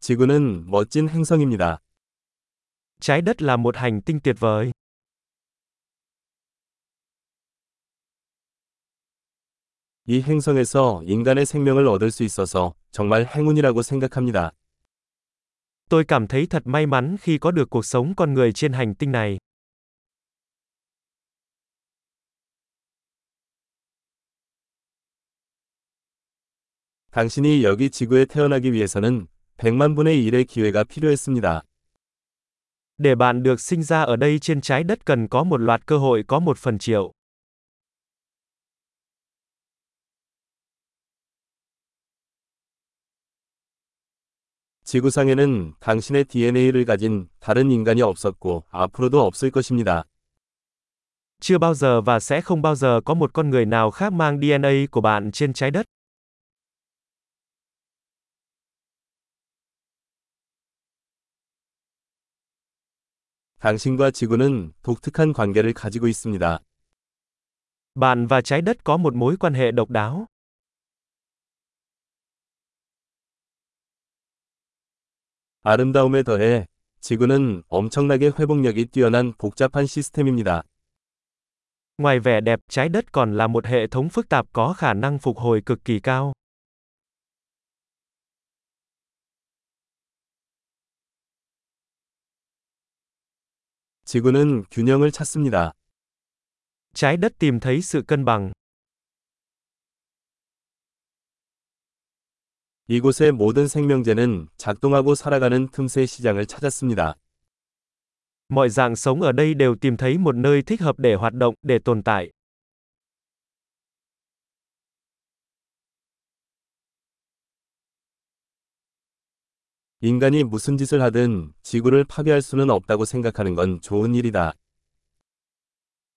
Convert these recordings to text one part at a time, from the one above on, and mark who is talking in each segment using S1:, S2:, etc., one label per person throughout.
S1: 지구는 멋진 행성입니다.
S2: Trái đất là một hành tinh tuyệt vời.
S1: 이 행성에서 인간의 생명을 얻을 수 있어서 정말 행운이라고 생각합니다.
S2: Tôi cảm thấy thật may mắn khi có được cuộc sống con người trên hành tinh này.
S1: 당신이 여기 지구에 태어나기 위해서는 100만 분의 1의 기회가 필요했습니다.
S2: Để bạn được sinh ra ở đây trên trái đất cần có một loạt cơ hội có một phần triệu.
S1: 지구상에는 당신의 DNA를 가진 다른 인간이 없었고 앞으로도 없을 것입니다.
S2: Chưa bao giờ và sẽ không bao giờ có một con người nào khác mang DNA của bạn trên trái đất.
S1: 당신과 지구는 독특한 관계를 가지고 있습니다.
S2: Bạn và trái đất có một mối quan hệ độc đáo.
S1: 아름다움에 더해 지구는 엄청나게 회복력이 뛰어난 복잡한 시스템입니다.
S2: Ngoài vẻ đẹp, trái đất còn là một hệ thống phức tạp có khả năng phục hồi cực kỳ cao.
S1: 지구는 균형을 찾습니다.
S2: Trái đất tìm thấy sự cân bằng.
S1: 이곳의 모든 생명체는 작동하고 살아가는 틈새 시장을 찾았습니다.
S2: Mọi dạng sống ở đây đều tìm thấy một nơi thích hợp để hoạt động, để tồn tại.
S1: 인간이 무슨 짓을 하든 지구를 파괴할 수는 없다고 생각하는 건 좋은 일이다.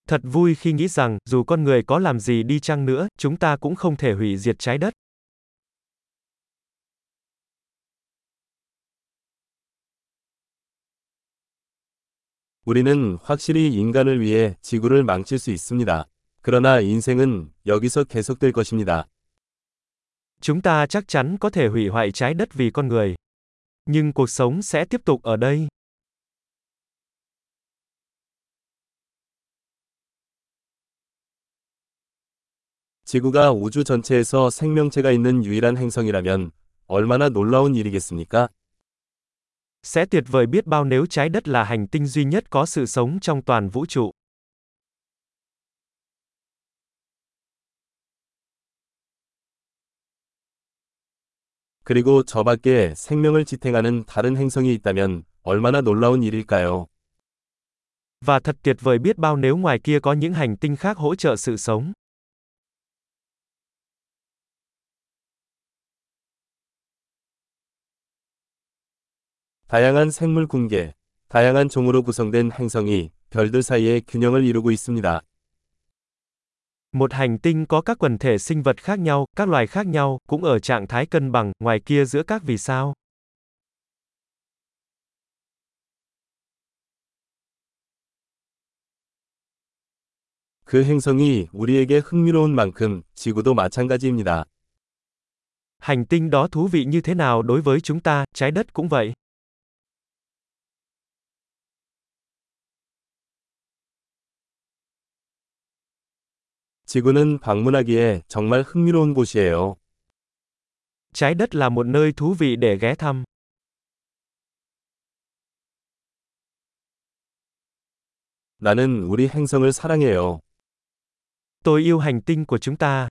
S2: Thật vui khi nghĩ rằng, dù con người có làm gì đi chăng nữa, chúng ta cũng không thể hủy diệt trái đất.
S1: 우리는 확실히 인간을 위해 지구를 망칠 수 있습니다. 그러나 인생은 여기서 계속될 것입니다.
S2: Chúng ta chắc chắn có thể hủy hoại trái đất vì con người. Nhưng cuộc sống sẽ tiếp tục ở đây.
S1: 지구가 우주 전체에서 생명체가 있는 유일한 행성이라면 얼마나 놀라운 일이겠습니까?
S2: Sẽ tuyệt vời biết bao nếu trái đất là hành tinh duy nhất có sự sống trong toàn vũ trụ.
S1: 그리고 저 밖에 생명을 지탱하는 다른 행성이 있다면 얼마나 놀라운 일일까요?
S2: Và thật tuyệt vời biết bao nếu ngoài kia có những hành tinh khác hỗ trợ sự sống.
S1: 다양한 생물 군계, 다양한 종으로 구성된 행성이 별들 사이에 균형을 이루고 있습니다.
S2: Một hành tinh có các quần thể sinh vật khác nhau, các loài khác nhau, cũng ở trạng thái cân bằng, ngoài kia giữa các vì sao.
S1: 그 행성이 우리에게 흥미로운 만큼 지구도 마찬가지입니다.
S2: Hành tinh đó thú vị như thế nào đối với chúng ta, trái đất cũng vậy.
S1: 지구는 방문하기에 정말 흥미로운 곳이에요.
S2: Trái đất là một nơi thú vị để ghé thăm.
S1: 나는 우리 행성을 사랑해요.
S2: Tôi yêu hành tinh của chúng ta.